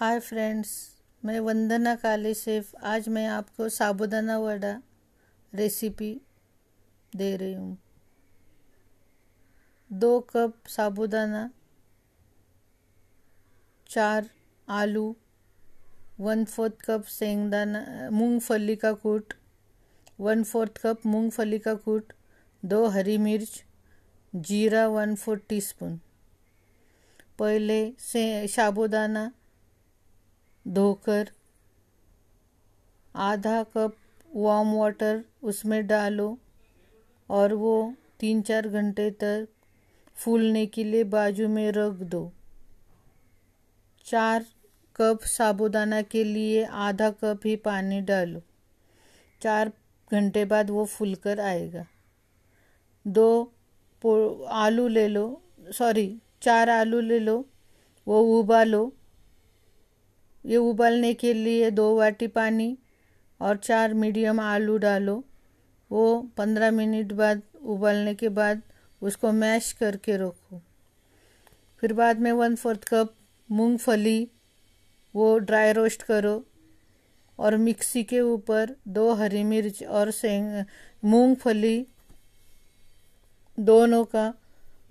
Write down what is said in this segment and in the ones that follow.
Hi friends, मैं वंदना काले chef आज मैं आपको साबुदाना वड़ा रेसिपी दे रही हूँ। दो कप साबुदाना, चार आलू वन फोर्थ कप सेंगदाना मूंगफली का कूट वन फोर्थ कप मूंगफली का कूट, दो हरी मिर्च, जीरा वन फोर्थ टीस्पून पहले से साबुदाना धोकर, आधा कप वार्म वाटर उसमें डालो और वो तीन चार घंटे तक फूलने के लिए बाजू में रख दो। चार कप साबुदाना के लिए आधा कप ही पानी डालो। चार घंटे बाद वो फूल कर आएगा। दो आलू ले लो सॉरी चार आलू ले लो, वो उबालो ये उबालने के लिए दो वाटी पानी और चार मीडियम आलू डालो। वो पंद्रह मिनट बाद उबालने के बाद उसको मैश करके रखो। फिर बाद में वन फोर्थ कप मूंगफली वो ड्राई रोस्ट करो और मिक्सी के ऊपर दो हरी मिर्च और सेंग मूंगफली दोनों का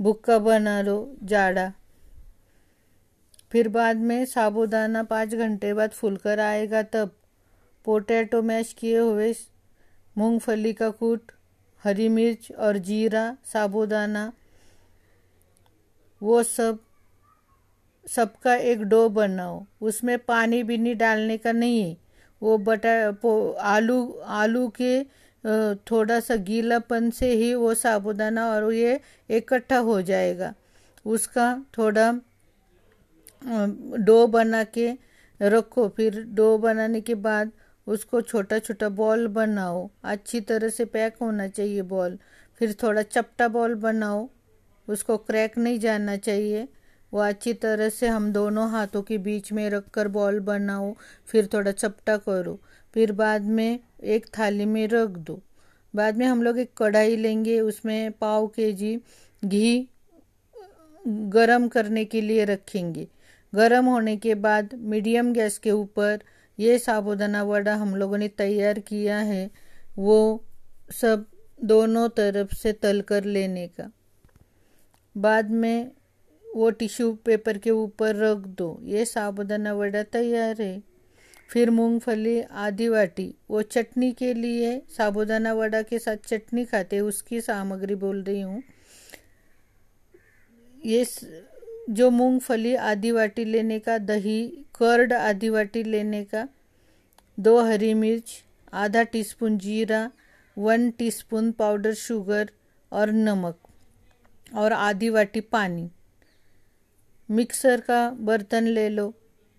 भुक्का बना लो जाड़ा। फिर बाद में साबुदाना पाँच घंटे बाद फूलकर आएगा तब। पोटैटो मैश किए हुए मूंगफली का कूट, हरी मिर्च और जीरा, साबुदाना, वो सब, सबका एक डो बनाओ। उसमें पानी भी नहीं डालने का नहीं है। वो बटा आलू आलू के थोड़ा सा गीलापन से ही वो साबुदाना और ये इकट्ठा हो जाएगा। उसका थोड़ा डो बना के रखो, फिर डो बनाने के बाद उसको छोटा छोटा बॉल बनाओ। अच्छी तरह से पैक होना चाहिए बॉल। फिर थोड़ा चपटा बॉल बनाओ। उसको क्रैक नहीं जाना चाहिए। वो अच्छी तरह से हम दोनों हाथों के बीच में रख कर बॉल बनाओ। फिर थोड़ा चपटा करो। फिर बाद में एक थाली में रख दो। बाद में हम लोग एक कढ़ाई लेंगे। उसमें पाव के जी घी गरम करने के लिए रखेंगे। गर्म होने के बाद मीडियम गैस के ऊपर ये साबुदाना वड़ा हम लोगों ने तैयार किया है, वो सब दोनों तरफ़ से तल कर लेने का। बाद में वो टिश्यू पेपर के ऊपर रख दो, ये साबुदाना वड़ा तैयार है। फिर मूंगफली आधी वाटी, वो चटनी के लिए साबुदाना वड़ा के साथ चटनी खाते, उसकी सामग्री बोल रही हूँ। ये जो मूंगफली आधी वाटी लेने का, दही, कर्ड आधी वाटी लेने का, दो हरी मिर्च, आधा टीस्पून जीरा, वन टीस्पून पाउडर शुगर और नमक, और आधी वाटी पानी। मिक्सर का बर्तन ले लो।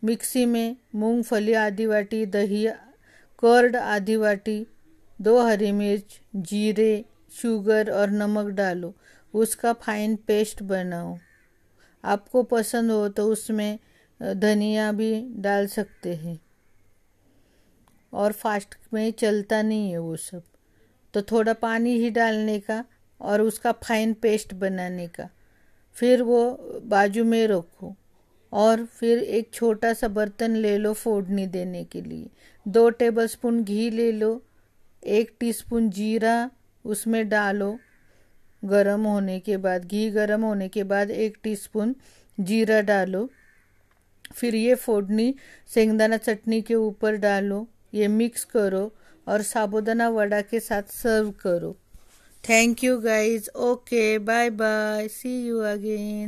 मिक्सी में मूंगफली आधी वाटी, दही, कर्ड आधी वाटी, दो हरी मिर्च, जीरे, शुगर और नमक डालो। उसका फाइन पेस्ट बनाओ। आपको पसंद हो तो उसमें धनिया भी डाल सकते हैं। और फास्ट में चलता नहीं है वो सब। तो थोड़ा पानी ही डालने का और उसका फाइन पेस्ट बनाने का। फिर वो बाजू में रखो और फिर एक छोटा सा बर्तन ले लो फोड़नी देने के लिए। दो टेबलस्पून घी ले लो, एक टीस्पून जीरा उसमें डालो गरम होने के बाद, घी गरम होने के बाद एक टीस्पून जीरा डालो। फिर ये फोड़नी सेंगदाना चटनी के ऊपर डालो, ये मिक्स करो और साबुदाना वड़ा के साथ सर्व करो। Thank you guys okay bye bye see you again